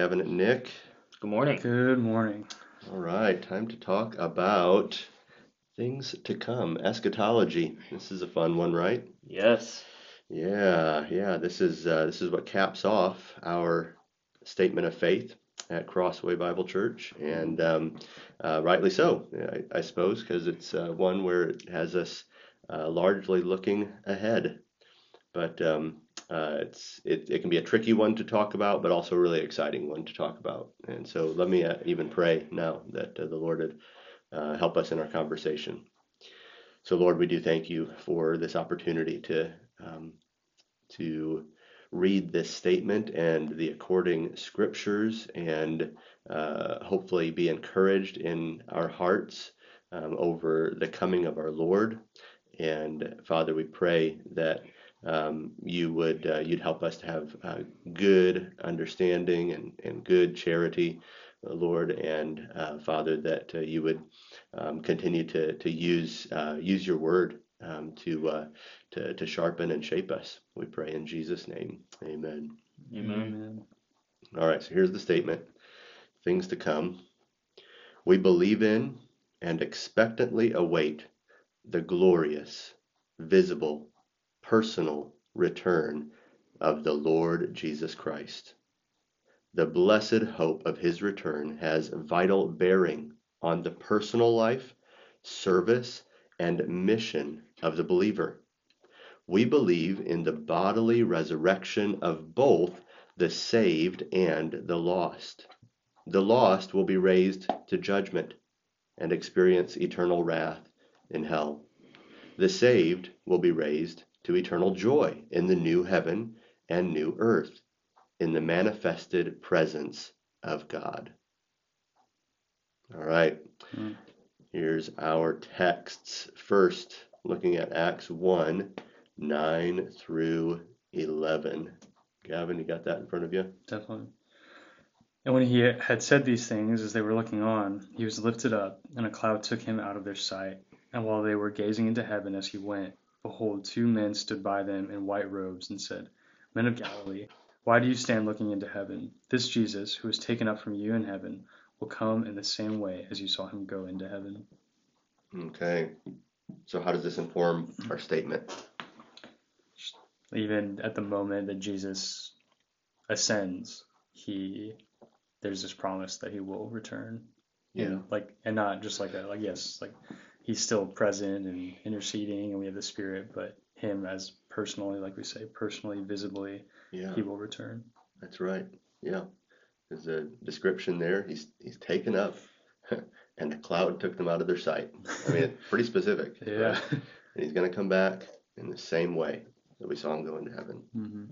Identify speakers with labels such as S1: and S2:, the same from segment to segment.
S1: morning, Gavin and Nick.
S2: Good morning.
S3: Good morning.
S1: All right, time to talk about things to come, eschatology. This is a fun one, right?
S2: Yes.
S1: Yeah, yeah. This is uh, this is what caps off our statement of faith at Crossway Bible Church, and um, uh, rightly so, I, I suppose, because it's uh, one where it has us uh, largely looking ahead. But um, uh, it's it, it can be a tricky one to talk about, but also a really exciting one to talk about. And so let me uh, even pray now that uh, the Lord would uh, help us in our conversation. So Lord, we do thank you for this opportunity to um, to read this statement and the according scriptures, and uh, hopefully be encouraged in our hearts um, over the coming of our Lord. And Father, we pray that um, you would uh, you'd help us to have uh, good understanding and, and good charity, uh, Lord, and uh, Father, that uh, you would um, continue to to use uh, use your word um, to to to sharpen and shape us. We pray in Jesus' name, Amen.
S2: Amen.
S3: Amen.
S1: All right, so here's the statement: things to come. We believe in and expectantly await the glorious, visible personal return of the Lord Jesus Christ. The blessed hope of his return has vital bearing on the personal life, service, and mission of the believer. We believe in the bodily resurrection of both the saved and the lost. The lost will be raised to judgment and experience eternal wrath in hell. The saved will be raised to eternal joy in the new heaven and new earth, in the manifested presence of God. All right,
S3: Mm.
S1: here's our texts. First, looking at Acts 1 9 through 11. Gavin, you got that in front of you?
S3: Definitely. And when he had said these things, as they were looking on, he was lifted up, and a cloud took him out of their sight. And while they were gazing into heaven as he went, behold, two men stood by them in white robes, and said, Men of Galilee, why do you stand looking into heaven? This Jesus, who was taken up from you in heaven, will come in the same way as you saw him go into heaven.
S1: Okay, so how does this inform our statement?
S3: Even at the moment that Jesus ascends, he there's this promise that he will return.
S1: Yeah.
S3: And like and not just like a like yes, like he's still present and interceding and we have the spirit, but him as personally, like we say, personally, visibly,
S1: Yeah.
S3: he will return.
S1: That's right. Yeah. There's a description there. He's he's taken up, and the cloud took them out of their sight. I mean, it's pretty specific.
S3: Yeah.
S1: right? And he's going to come back in the same way that we saw him go into heaven.
S3: hmm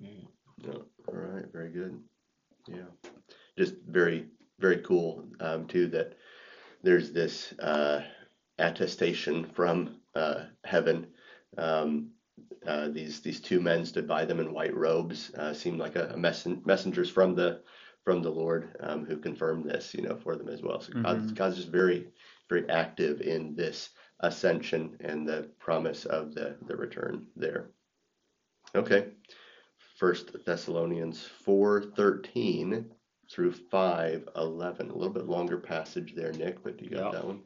S1: Yeah. All right. Very good. Yeah. Just very very cool um, too that there's this uh, attestation from uh, heaven. Um, uh, these these two men stood by them in white robes. Uh, seemed like a, a messen- messengers from the from the Lord um, who confirmed this, you know, for them as well. So God's,
S3: Mhm.
S1: God's just very very active in this ascension and the promise of the the return there. Okay, First Thessalonians four thirteen through five eleven. A little bit longer passage there, Nick, but you got
S2: Yeah.
S1: that one.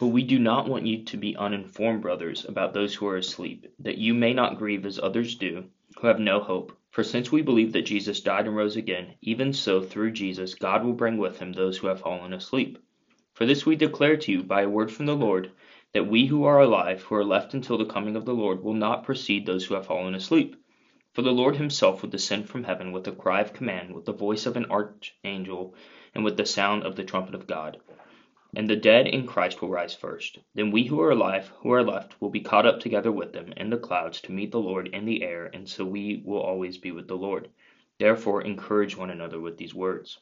S2: But we do not want you to be uninformed, brothers, about those who are asleep, that you may not grieve as others do, who have no hope. For since we believe that Jesus died and rose again, even so through Jesus God will bring with him those who have fallen asleep. For this we declare to you by a word from the Lord, that we who are alive, who are left until the coming of the Lord, will not precede those who have fallen asleep. For the Lord himself will descend from heaven with a cry of command, with the voice of an archangel, and with the sound of the trumpet of God. And the dead in Christ will rise first. Then we who are alive, who are left, will be caught up together with them in the clouds to meet the Lord in the air, and so we will always be with the Lord. Therefore, encourage one another with these words.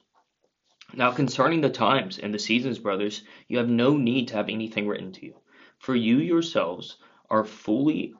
S2: Now, concerning the times and the seasons, brothers, you have no need to have anything written to you. For you yourselves are fully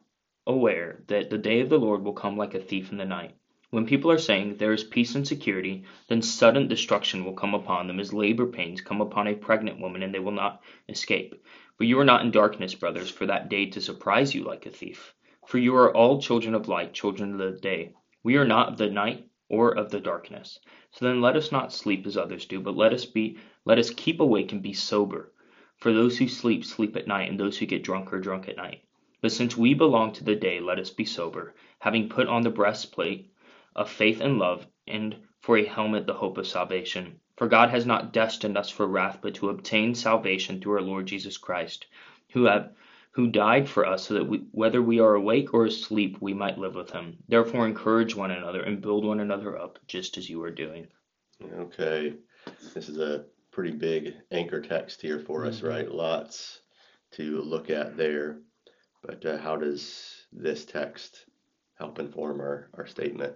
S2: aware that the day of the Lord will come like a thief in the night. When people are saying there is peace and security, then sudden destruction will come upon them as labor pains come upon a pregnant woman, and they will not escape. But you are not in darkness, brothers, for that day to surprise you like a thief. For you are all children of light, children of the day. We are not of the night or of the darkness. So then let us not sleep as others do, but let us be let us keep awake and be sober. For those who sleep sleep at night, and those who get drunk are drunk at night. But since we belong to the day, let us be sober, having put on the breastplate of faith and love, and for a helmet the hope of salvation. For God has not destined us for wrath, but to obtain salvation through our Lord Jesus Christ, who have who died for us so that we, whether we are awake or asleep, we might live with him. Therefore, encourage one another and build one another up, just as you are doing.
S1: Okay, this is a pretty big anchor text here for us,
S3: Mhm.
S1: right? Lots to look at there. But uh, how does this text help inform our, our statement?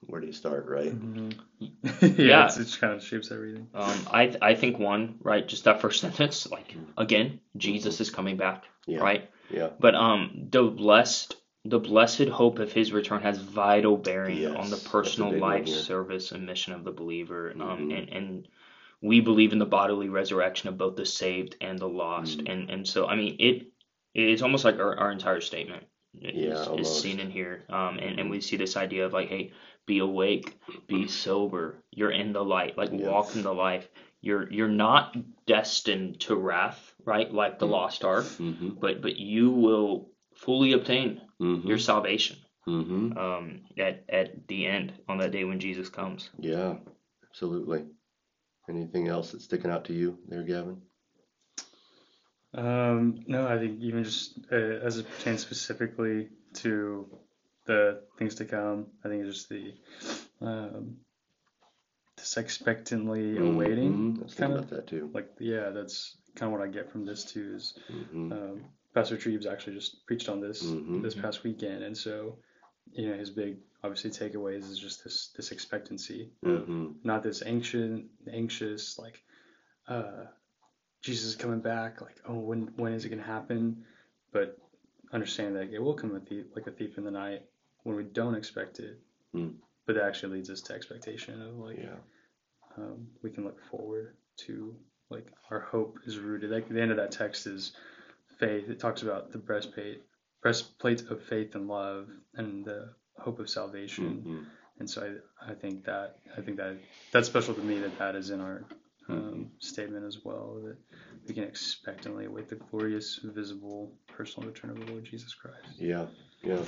S1: Where do you start, right?
S3: Mhm.
S2: Yeah.
S3: yeah, it's, it just kind of shapes everything.
S2: Um, I th- I think one right, just that first sentence, like again, Jesus is coming back,
S1: Yeah.
S2: right?
S1: Yeah.
S2: But um, the blessed the blessed hope of His return has vital bearing
S1: Yes,
S2: on the personal life, service, and mission of the believer. Um,
S1: Mhm.
S2: and and we believe in the bodily resurrection of both the saved and the lost.
S1: Mhm.
S2: And and so I mean it it's almost like our, our entire statement is,
S1: Yeah,
S2: is seen in here. Um, and, and we see this idea of like, hey, be awake, be sober. You're in the light. Like
S1: Yeah.
S2: walk in the life. You're you're not destined to wrath, right? Like the
S1: Mhm.
S2: lost are,
S1: Mm-hmm.
S2: but but you will fully obtain
S1: Mm-hmm.
S2: your salvation
S1: Mm-hmm.
S2: um, at at the end on that day when Jesus comes.
S1: Yeah, absolutely. Anything else that's sticking out to you there, Gavin?
S3: Um, no, I think even just uh, as it pertains specifically to the things to come, I think it's just the um, this expectantly awaiting
S1: Mhm. I was thinking
S3: kind
S1: about
S3: of
S1: that too.
S3: like yeah, that's kind of what I get from this too. Is
S1: Mm-hmm.
S3: um, Pastor Treves actually just preached on this
S1: Mhm.
S3: this past weekend, and so you know his big obviously takeaways is just this this expectancy of
S1: Mm-hmm.
S3: not this anxious anxious like uh Jesus is coming back like oh when when is it gonna happen but understand that it will come a thief, like a thief in the night when we don't expect it
S1: Mm.
S3: but that actually leads us to expectation of like
S1: Yeah.
S3: um, we can look forward to like our hope is rooted like the end of that text is faith it talks about the breastplate breastplate of faith and love and the hope of salvation
S1: Mm-hmm.
S3: and so I, I think that I think that that's special to me that that is in our um,
S1: Mm-hmm.
S3: statement as well that we can expectantly await the glorious, visible, personal return of the Lord Jesus Christ.
S1: Yeah, yeah.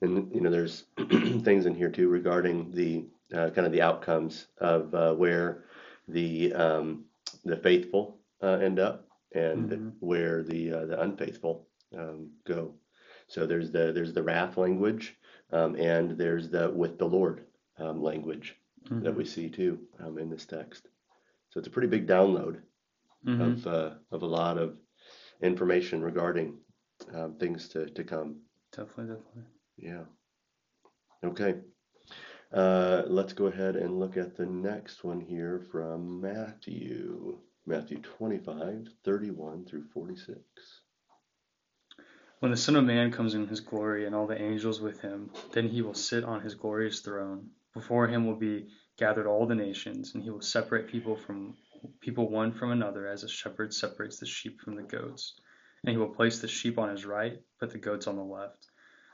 S1: And you know, there's things in here too regarding the uh, kind of the outcomes of uh, where the um, the faithful uh, end up and
S3: Mhm.
S1: where the uh, the unfaithful um, go. So there's the there's the wrath language um, and there's the with the Lord um, language that
S3: Mhm.
S1: we see too um, in this text. So it's a pretty big download
S3: Mhm.
S1: of uh, of a lot of information regarding um, things to, to come.
S3: Definitely, definitely.
S1: Yeah. Okay. Uh, let's go ahead and look at the next one here from Matthew. Matthew 25, 31 through 46.
S3: When the Son of Man comes in his glory and all the angels with him, then he will sit on his glorious throne. Before him will be gathered all the nations, and he will separate people from people one from another as a shepherd separates the sheep from the goats. And he will place the sheep on his right, but the goats on the left.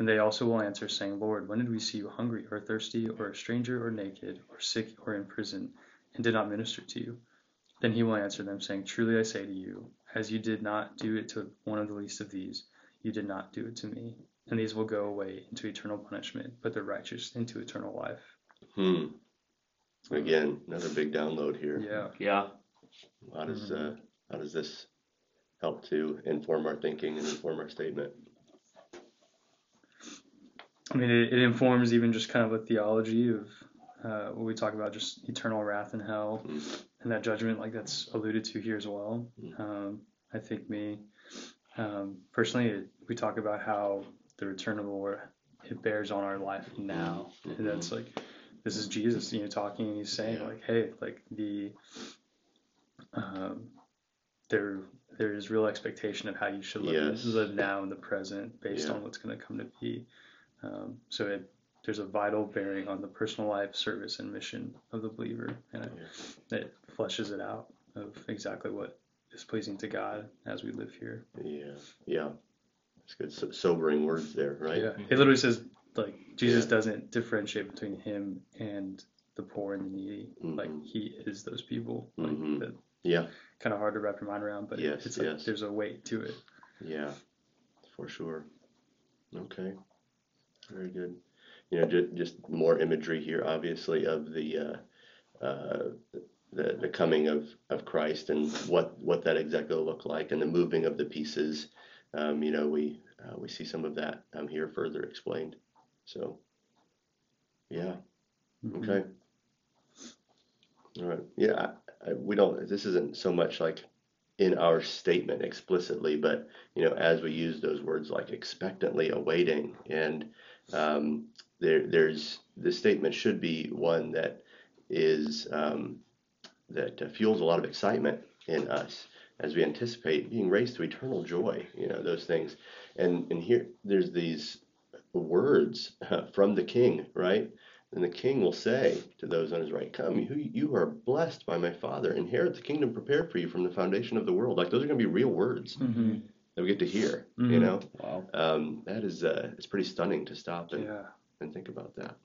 S3: Then they also will answer, saying, Lord, when did we see you hungry or thirsty or a stranger or naked or sick or in prison and did not minister to you? Then he will answer them, saying, Truly I say to you, as you did not do it to one of the least of these, you did not do it to me. And these will go away into eternal punishment, but the righteous into eternal life.
S1: Hmm. Again, another big download here.
S3: Yeah.
S2: Yeah.
S1: How does
S3: Mhm.
S1: uh, how does this help to inform our thinking and inform our statement?
S3: I mean, it, it informs even just kind of a theology of uh, what we talk about, just eternal wrath and hell,
S1: Mm.
S3: and that judgment, like that's alluded to here as well.
S1: Mm.
S3: Um, I think me, um, personally, it, we talk about how the return of the Lord it bears on our life now, and that's like this is Jesus, you know, talking, and he's saying
S1: Yeah.
S3: like, hey, like the um, there there is real expectation of how you should live,
S1: Yes.
S3: live now in the present based
S1: Yeah.
S3: on what's going to come to be. Um, so it there's a vital bearing on the personal life, service, and mission of the believer, and it, it fleshes it out of exactly what is pleasing to God as we live here.
S1: Yeah, yeah, it's good. So, sobering words there, right?
S3: Yeah, it literally says like Jesus
S1: Yeah.
S3: doesn't differentiate between him and the poor and the needy. Like
S1: Mhm.
S3: he is those people. Like
S1: Mhm.
S3: that
S1: Yeah,
S3: kind of hard to wrap your mind around, but
S1: Yes,
S3: it's like
S1: yes.
S3: there's a weight to it.
S1: yeah, for sure. Okay, very good. You know, just, just more imagery here, obviously, of the uh, uh, the the coming of, of Christ and what what that exactly will look like, and the moving of the pieces. Um, you know, we uh, we see some of that um, here further explained. So, yeah.
S3: Mhm.
S1: Okay. All right. Yeah, I, I, we don't. This isn't so much like in our statement explicitly, but you know, as we use those words like expectantly awaiting, and um, there, there's the statement should be one that is um, that uh, fuels a lot of excitement in us as we anticipate being raised to eternal joy. You know, those things, and and here there's these words uh, from the King, right? And the king will say to those on his right, Come, you, you are blessed by my Father. Inherit the kingdom prepared for you from the foundation of the world. Like, those are going to be real words
S3: Mhm.
S1: That we get to hear, you
S3: Mhm.
S1: know?
S2: Wow.
S1: Um, that is, uh, it's pretty stunning to stop and,
S3: Yeah.
S1: and think about that.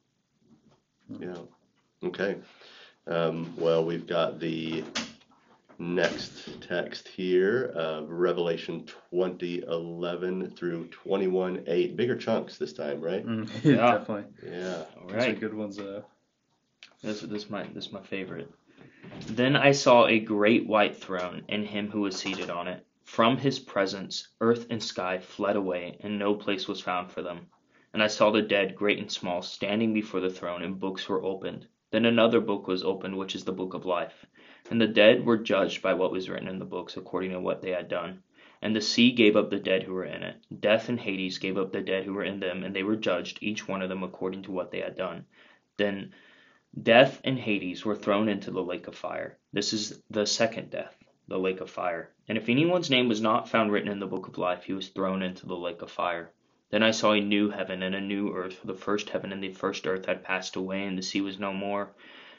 S3: Mhm.
S1: Yeah. Okay. Um, well, we've got the next text here of Revelation 20, 11 through 21, 8. Bigger chunks this time, right?
S3: Mm,
S2: Yeah.
S3: definitely.
S1: Yeah.
S2: All
S3: Those are good ones. Uh,
S2: This this is my this is my favorite. Then I saw a great white throne and him who was seated on it. From his presence earth and sky fled away, and no place was found for them. And I saw the dead, great and small, standing before the throne, and books were opened. Then another book was opened, which is the book of life. And the dead were judged by what was written in the books, according to what they had done. And the sea gave up the dead who were in it. Death and Hades gave up the dead who were in them, and they were judged, each one of them according to what they had done. Then Death and Hades were thrown into the lake of fire. This is the second death, the lake of fire. And if anyone's name was not found written in the book of life, he was thrown into the lake of fire. Then I saw a new heaven and a new earth, for the first heaven and the first earth had passed away, and the sea was no more.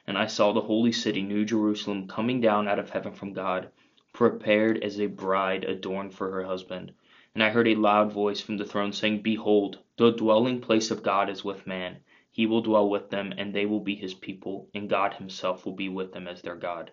S2: And I saw the holy city, New Jerusalem, coming down out of heaven from God, prepared as a bride adorned for her husband. And I heard a loud voice from the throne saying, Behold, the dwelling place of God is with man. He will dwell with them, and they will be his people, and God himself will be with them as their God.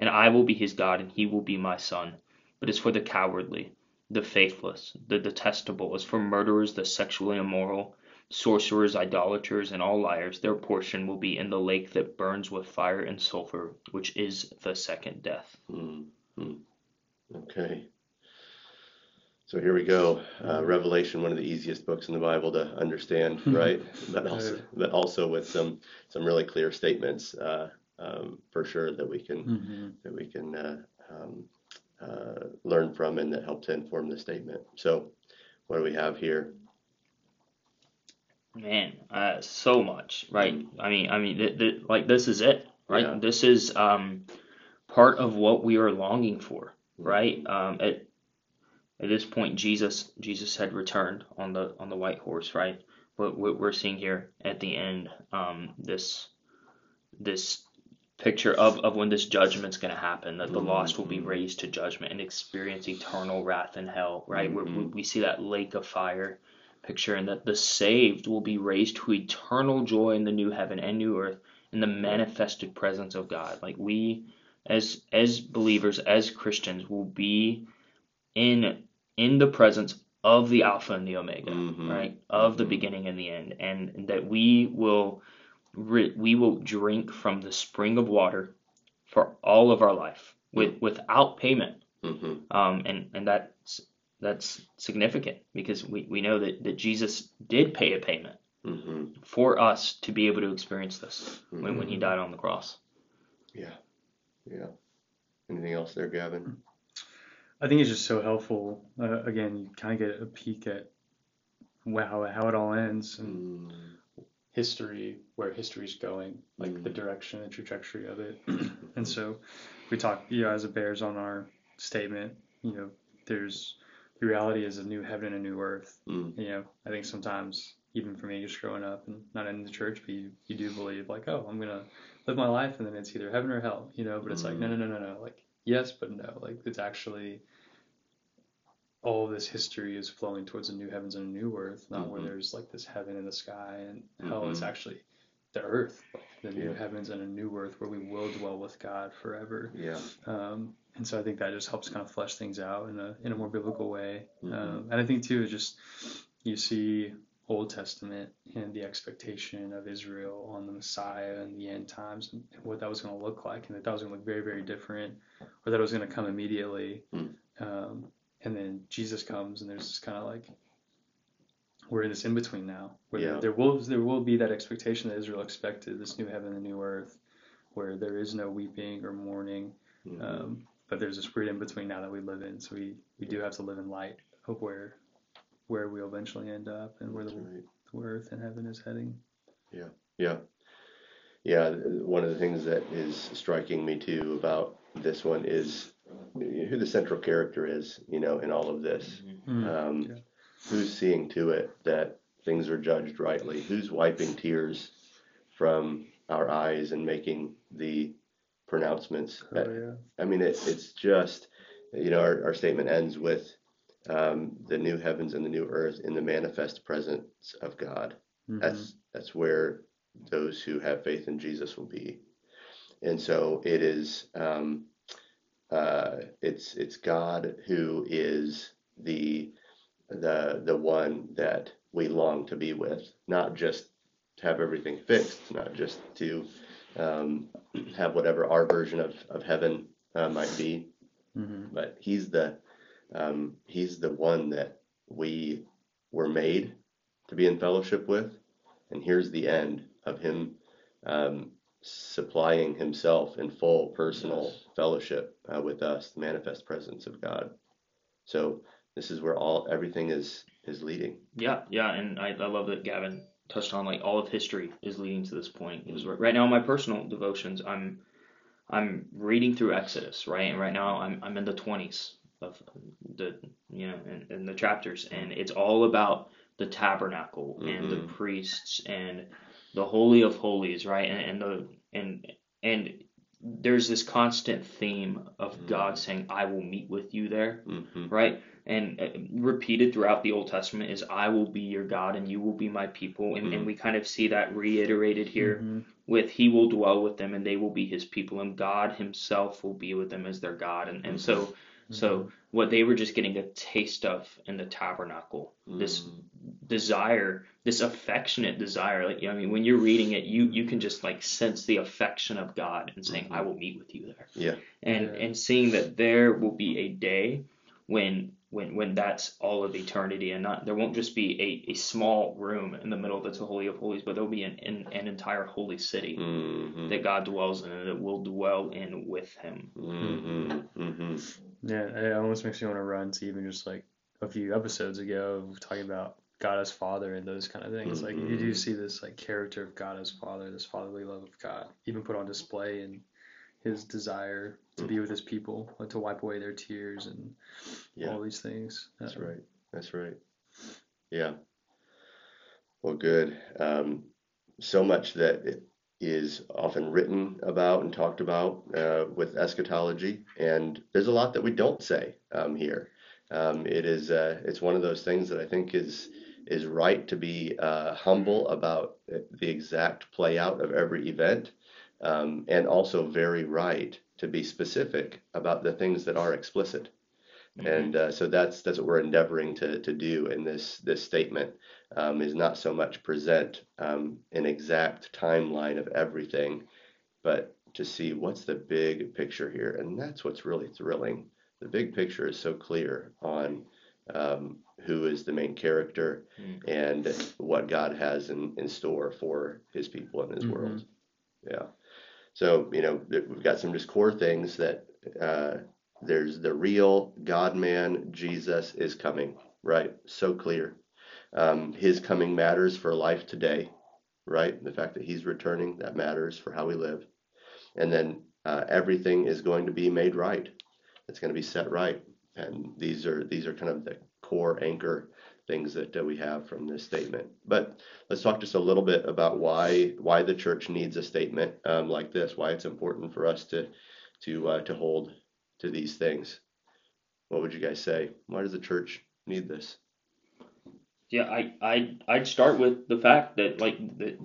S2: And I will be his God, and he will be my son. But as for the cowardly, the faithless, the detestable, as for murderers, the sexually immoral, sorcerers, idolaters, and all liars, their portion will be in the lake that burns with fire and sulfur, which is the second death.
S1: Hmm. Hmm. Okay. So here we go. Uh, Revelation, one of the easiest books in the Bible to understand, right? but also, but also with some some really clear statements uh, um, for sure that we can
S3: mhm.
S1: that we can uh, um, uh, learn from and that help to inform the statement. So, what do we have here?
S2: Man, uh, so much, right? I mean, I mean, th- th- like this is it, right?
S1: Yeah.
S2: This is um, part of what we are longing for, right? Um, at at this point, Jesus Jesus had returned on the on the white horse, right? What what we're seeing here at the end, um, this this picture of, of when this judgment's going to happen, that the lost will be
S1: Mhm.
S2: raised to judgment and experience eternal wrath in hell, right? Where we, we see that lake of fire picture, and that the saved will be raised to eternal joy in the new heaven and new earth in the manifested presence of God. Like we, as as believers, as Christians, will be in in the presence of the Alpha and the Omega,
S1: Mhm.
S2: right? Of the
S1: Mhm.
S2: beginning and the end, and that we will we will drink from the spring of water for all of our life with without payment
S1: hmm
S2: um, and and that's that's significant because we, we know that, that Jesus did pay a payment
S1: hmm
S2: for us to be able to experience this when, when he
S1: Mhm.
S2: died on the cross.
S1: Yeah. Yeah. Anything else there, Gavin?
S3: I think it's just so helpful. Uh, again, you kind of get a peek at how how it all ends and
S1: Mm.
S3: History, where history's going, like the
S1: Mm.
S3: direction and trajectory of it. and so we talk, you know, as it bears on our statement, you know, there's the reality is a new heaven and a new earth.
S1: Mm.
S3: You know, I think sometimes even for me, just growing up and not in the church, but you, you do believe like, oh, I'm gonna live my life and then it's either heaven or hell, you know. But it's like, no, no, no, no, no. Like, yes, but no. Like, it's actually all this history is flowing towards a new heavens and a new earth, not where
S1: Mhm.
S3: there's like this heaven in the sky and hell. It's
S1: Mhm.
S3: actually the earth, the new
S1: Yeah.
S3: heavens and a new earth where we will dwell with God forever.
S1: Yeah.
S3: Um, and so I think that just helps kind of flesh things out in a in a more biblical way.
S1: Mhm.
S3: Um, and I think too, just you see Old Testament and the expectation of Israel on the Messiah and the end times and what that was going to look like, and that that was going to look very, very different, or that it was going to come immediately.
S1: Mm.
S3: Um, and then Jesus comes, and there's this kind of like we're in this in between now, where
S1: Yeah.
S3: there, there will there will be that expectation that Israel expected, this new heaven and new earth, where there is no weeping or mourning.
S1: Mhm.
S3: Um, but there's this weird in between now that we live in, so we, we do have to live in light of where where we'll eventually end up and where the
S1: right.
S3: where earth and heaven is heading.
S1: Yeah. Yeah. yeah. One of the things that is striking me too about this one is who the central character is, you know, in all of this. Um,
S3: Yeah.
S1: Who's seeing to it that things are judged rightly? Who's wiping tears from our eyes and making the pronouncements?
S3: Oh yeah.
S1: I mean, it, it's just, you know, our, our statement ends with um, the new heavens and the new earth in the manifest presence of God.
S3: Mhm.
S1: That's that's where those who have faith in Jesus will be, and so it is. Um, uh, it's it's God who is the the the one that we long to be with, not just to have everything fixed, not just to um, have whatever our version of of heaven uh, might be,
S3: Mhm.
S1: but He's the um, He's the one that we were made to be in fellowship with, and here's the end of Him um, supplying Himself in full personal
S2: Yes.
S1: Fellowship uh, with us, the manifest presence of God. So this is where all everything is is leading.
S2: Yeah, yeah, and I, I love that Gavin touched on like all of history is leading to this point. Because right right now in my personal devotions, I'm I'm reading through Exodus, right, and right now I'm I'm in the twenties of the you know in, in the chapters, and it's all about the tabernacle and the
S1: Mhm.
S2: priests and the holy of holies, right, and, and the and and there's this constant theme of
S1: Mhm.
S2: God saying, "I will meet with you there."
S1: hmm
S2: right? And uh, repeated throughout the Old Testament is, I will be your God and you will be my people. And, and we kind of see that reiterated here
S3: Mhm.
S2: with, He will dwell with them and they will be His people, and God Himself will be with them as their God. And, and so, so what they were just getting a taste of in the tabernacle, this desire, this affectionate desire. Like, I mean, when you're reading it, you, you can just like sense the affection of God and saying,
S1: Mhm.
S2: I will meet with you there
S1: Yeah.
S2: and
S3: Yeah.
S2: and seeing that there will be a day when when when that's all of eternity and not there won't just be a, a small room in the middle that's the holy of holies but there'll be an an, an entire holy city
S1: hmm
S2: that God dwells in and that will dwell in with him
S1: mm-hmm. Mm-hmm.
S3: Yeah, it almost makes me want to run to even just like a few episodes ago of talking about God as Father and those kind of things. Like you do
S1: Mhm.
S3: see this like character of God as Father, this fatherly love of God, even put on display in His desire to be with His people, like to wipe away their tears and
S1: Yeah.
S3: all these things.
S1: That's
S3: Um,
S1: right. That's right. Yeah. Well, good. Um, so much that it, is often written about and talked about uh, with eschatology, and there's a lot that we don't say um, here. Um, it is uh, it's one of those things that I think is is right to be uh, humble about the exact play out of every event, um, and also very right to be specific about the things that are explicit. Mm-hmm. And uh, so that's that's what we're endeavoring to, to do in this this statement um, is not so much present um, an exact timeline of everything, but to see what's the big picture here, and that's what's really thrilling. The big picture is so clear on um, who is the main character mm. and what God has in, in store for His people in His mm-hmm. world. Yeah. So you know we've got some just core things that uh, there's the real God man, Jesus is coming, right? So clear. Um, his coming matters for life today, right? The fact that he's returning, that matters for how we live. And then uh, everything is going to be made right. It's going to be set right. And these are these are kind of the core anchor things that uh, we have from this statement. But let's talk just a little bit about why why the church needs a statement um, like this. Why it's important for us to to uh, to hold to these things. What would you guys say? Why does the church need this?
S2: Yeah, I I I'd start with the fact that like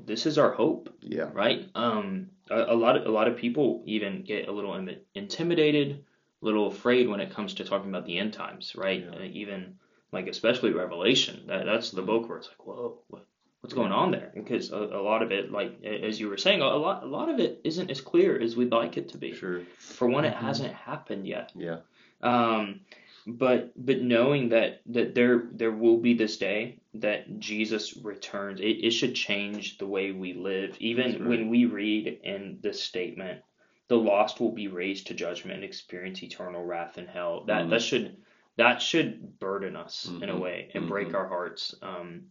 S2: this is our hope.
S1: Yeah.
S2: Right. Um. A, a, lot of a lot of people even get a little intimidated, little afraid when it comes to talking about the end times. Right. Yeah. Even like especially Revelation. That that's the book where it's like, whoa, what, what's going on there? Because a, a, lot of it, like as you were saying, a lot a lot of it isn't as clear as we'd like it to be.
S1: Sure.
S2: For one, it mm-hmm. hasn't happened yet.
S1: Yeah.
S2: Um, but but knowing that that there there will be this day that Jesus returns, it, it should change the way we live. Even right. when we read in this statement, the lost will be raised to judgment and experience eternal wrath in hell. That mm-hmm. that should that should burden us mm-hmm. in a mm-hmm. way and break mm-hmm. our hearts. Um,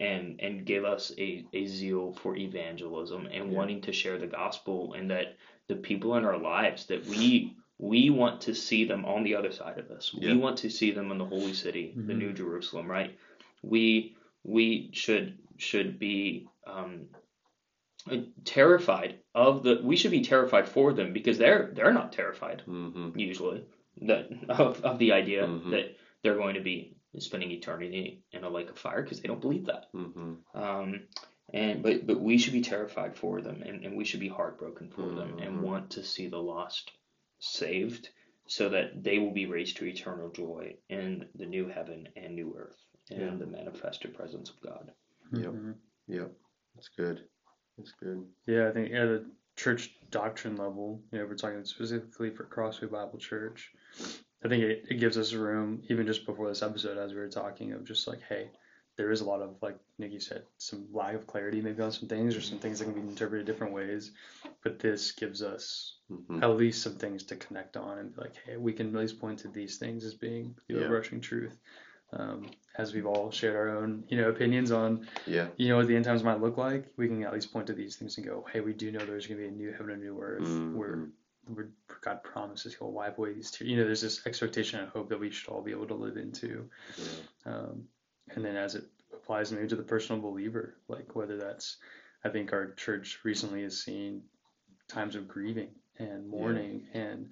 S2: and and give us a, a zeal for evangelism and yeah. wanting to share the gospel and that the people in our lives that we we want to see them on the other side of us. Yeah. We want to see them in the holy city, mm-hmm. the New Jerusalem, right? We we should should be um, terrified of the. We should be terrified for them because they're they're not terrified mm-hmm. usually that of, of the idea mm-hmm. that they're going to be spending eternity in a lake of fire because they don't believe that. Mm-hmm. Um, and but but we should be terrified for them and, and we should be heartbroken for mm-hmm. them and mm-hmm. want to see the lost saved so that they will be raised to eternal joy in the new heaven and new earth and yeah. the manifested presence of God.
S1: Yep. Mm-hmm. Yep. That's good. That's good.
S3: Yeah, I think at the church doctrine level, you know, we're talking specifically for Crossway Bible Church. I think it, it gives us room, even just before this episode, as we were talking, of just like, hey, there is a lot of, like Nikki said, some lack of clarity maybe on some things or some things that can be interpreted different ways. But this gives us mm-hmm. at least some things to connect on and be like, hey, we can at least point to these things as being the yeah. overarching truth. Um, as we've all shared our own, you know, opinions on,
S1: yeah,
S3: you know, what the end times might look like, we can at least point to these things and go, hey, we do know there's going to be a new heaven and new earth mm-hmm. where where God promises He'll wipe away these tears. You know, there's this expectation and hope that we should all be able to live into. Yeah. Um, and then as it applies maybe to the personal believer, like whether that's, I think our church recently has seen times of grieving and mourning yeah. and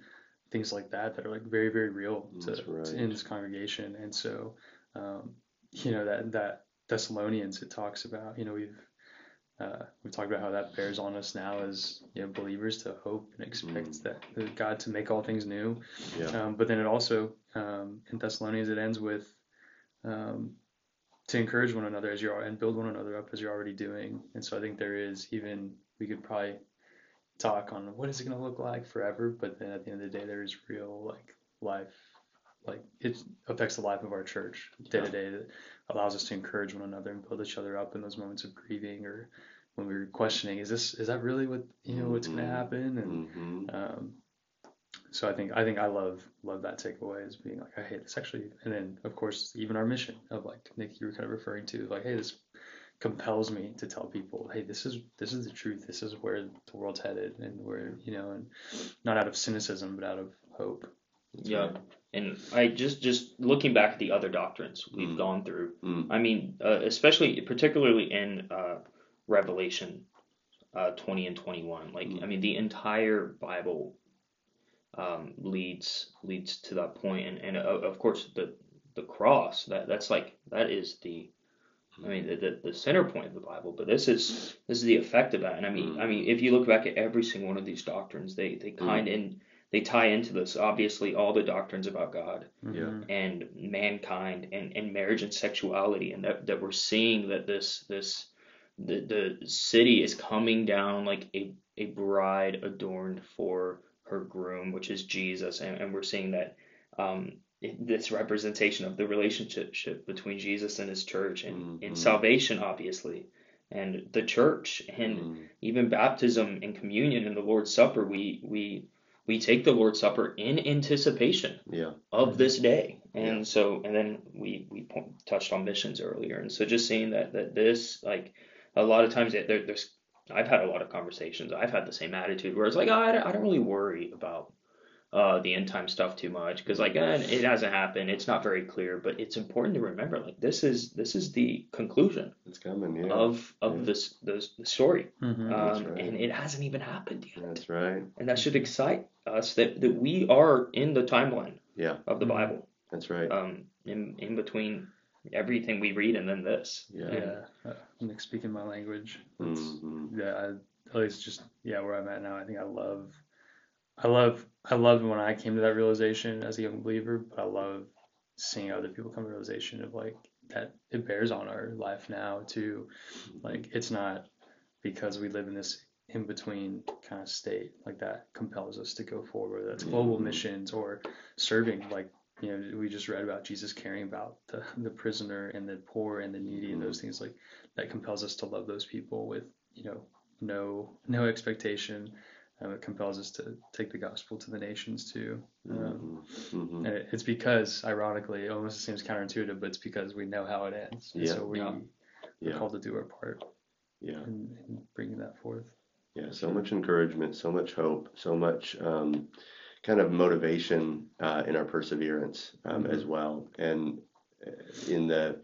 S3: things like that that are like very very real to, right. to in this congregation. And so, um, you know that that Thessalonians it talks about. You know we've uh, we've talked about how that bears on us now as you know believers to hope and expect mm. that, that God to make all things new. Yeah. Um, but then it also um, in Thessalonians it ends with um, to encourage one another as you're and build one another up as you're already doing. And so I think there is even we could probably talk on what is it going to look like forever, but then at the end of the day there is real like life like it affects the life of our church day to day that allows us to encourage one another and build each other up in those moments of grieving or when we are questioning is this is that really what you know what's mm-hmm. going to happen and mm-hmm. um, so I think I think I love love that takeaway as being like hey this actually and then of course even our mission of like Nick you were kind of referring to like hey this compels me to tell people hey this is this is the truth this is where the world's headed and where you know and not out of cynicism but out of hope
S2: yeah and I just just looking back at the other doctrines we've mm. gone through. Mm. I mean, uh, especially particularly in uh, Revelation, uh, 20 and 21. Like,
S1: Mm.
S2: I mean, the entire Bible um, leads leads to that point, and and uh, of course the the cross that that's like that is the I mean the, the, the center point of the Bible, but this is this is the effect of that. And I mean I mean if you look back at every single one of these doctrines, they they kind in they tie into this. Obviously, all the doctrines about God
S1: Yeah.
S3: Mhm.
S2: and mankind and, and marriage and sexuality, and that, that we're seeing that this this the the city is coming down like a a bride adorned for her groom, which is Jesus, and, and we're seeing that um, it- this representation of the relationship between Jesus and his church and in
S1: Mhm.
S2: salvation, obviously, and the church, and
S1: Mm.
S2: even baptism and communion and the Lord's Supper, we we we take the Lord's Supper in anticipation
S1: Yeah.
S2: of this day, and
S1: Yeah.
S2: so and then we we po- touched on missions earlier, and so just seeing that that this like a lot of times there, there's I've had a lot of conversations. I've had the same attitude where it's like, oh, I, don't, I don't really worry about uh, the end time stuff too much because like eh, it hasn't happened. It's not very clear, but it's important to remember like this is this is the conclusion
S1: It's coming. Yeah.
S2: of of
S1: Yeah.
S2: this this the story,
S3: Mhm.
S2: Um,
S1: right.
S2: and it hasn't even happened yet,
S1: That's right.
S2: and that should excite us that that we are in the timeline
S1: Yeah.
S2: of the
S3: Mhm.
S2: Bible,
S1: That's right.
S2: um, in in between everything we read and then this.
S1: Yeah.
S3: Yeah, uh, Nick speaking my language. That's,
S1: Mhm.
S3: Yeah, I, at least just yeah, where I'm at now. I think I love, I love, I loved when I came to that realization as a young believer. But I love seeing other people come to realization of like that it bears on our life now too. Like it's not because we live in this in between kind of state like that compels us to go forward. That's global missions or serving like. You know, we just read about Jesus caring about the, the prisoner and the poor and the needy and those mm-hmm. things like that compels us to love those people with you know no no expectation um, it compels us to take the gospel to the nations too um,
S1: Mhm. Mhm.
S3: and it, it's because ironically it almost seems counterintuitive but it's because we know how it ends and
S1: Yeah.
S3: so we,
S2: Yeah.
S3: we're
S1: Yeah.
S3: called to do our part
S1: Yeah.
S3: in, in bringing that forth
S1: Yeah, so much encouragement, so much hope, so much um, kind of motivation uh, in our perseverance um, as well. And uh, in the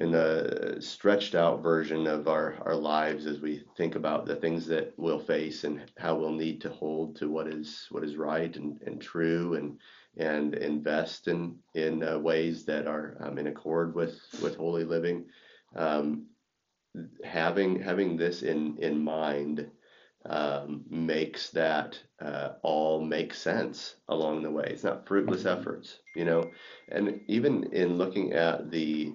S1: in the stretched out version of our, our lives as we think about the things that we'll face and how we'll need to hold to what is what is right and, and true and and invest in in uh, ways that are um, in accord with with holy living um, having having this in in mind um, makes that uh, all make sense along the way. It's not fruitless
S3: Mhm.
S1: efforts, you know. And even in looking at the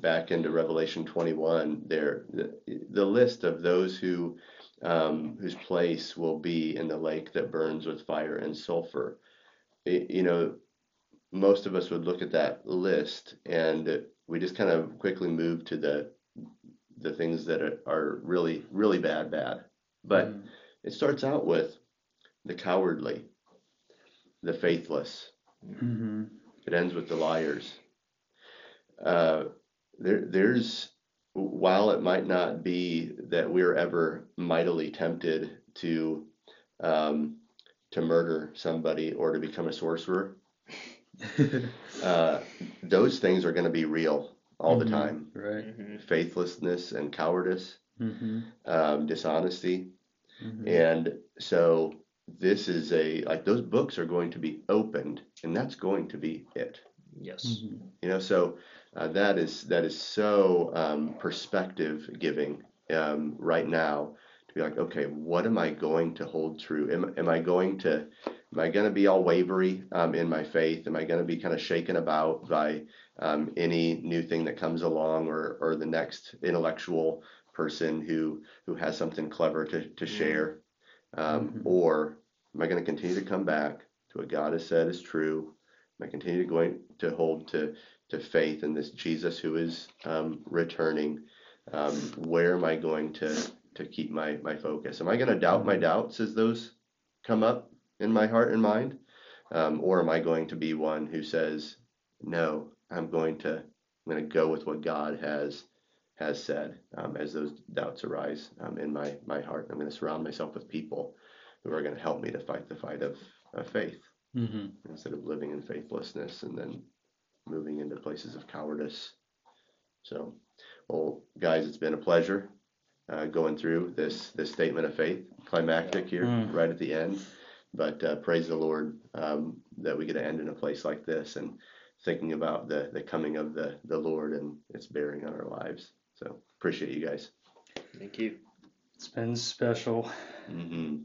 S1: back into Revelation 21, there the, the list of those who um, whose place will be in the lake that burns with fire and sulfur. It- you know, most of us would look at that list and we just kind of quickly move to the the things that are, are really really bad bad but
S3: Mhm.
S1: it starts out with the cowardly the faithless
S3: Mhm.
S1: it ends with the liars uh, there there's while it might not be that we're ever mightily tempted to um, to murder somebody or to become a sorcerer uh, those things are going to be real all the
S3: Mhm.
S1: time.
S3: Right.
S2: Mhm.
S1: faithlessness and cowardice
S3: hmm
S1: um, dishonesty.
S3: Hmm
S1: and so this is a like those books are going to be opened and that's going to be it.
S2: Yes.
S3: hmm
S1: you know so uh, that is that is so um, perspective giving um, right now to be like okay what am i going to hold true am, am i going to am i going to be all wavery um, in my faith am i going to be kind of shaken about by um, any new thing that comes along or or the next intellectual person who who has something clever to, to
S2: Mm.
S1: share um,
S3: Mhm.
S1: or am i going to continue to come back to what god has said is true am i continue to going to hold to to faith in this jesus who is um, returning um, where am i going to to keep my my focus? Am i going to doubt my doubts as those come up in my heart and mind? Um, or am i going to be one who says no i'm going to i'm going to go with what god has has said um, as those doubts arise um, in my my heart? I'm going to surround myself with people who are going to help me to fight the fight of, of faith
S3: hmm
S1: instead of living in faithlessness and then moving into places of cowardice. So, well, guys, it's been a pleasure uh, going through this this statement of faith, climactic here,
S3: Mm.
S1: right at the end. But uh, praise the Lord um, that we get to end in a place like this and thinking about the the coming of the the Lord and its bearing on our lives. So appreciate you guys.
S2: Thank you.
S3: It's been special.
S1: hmm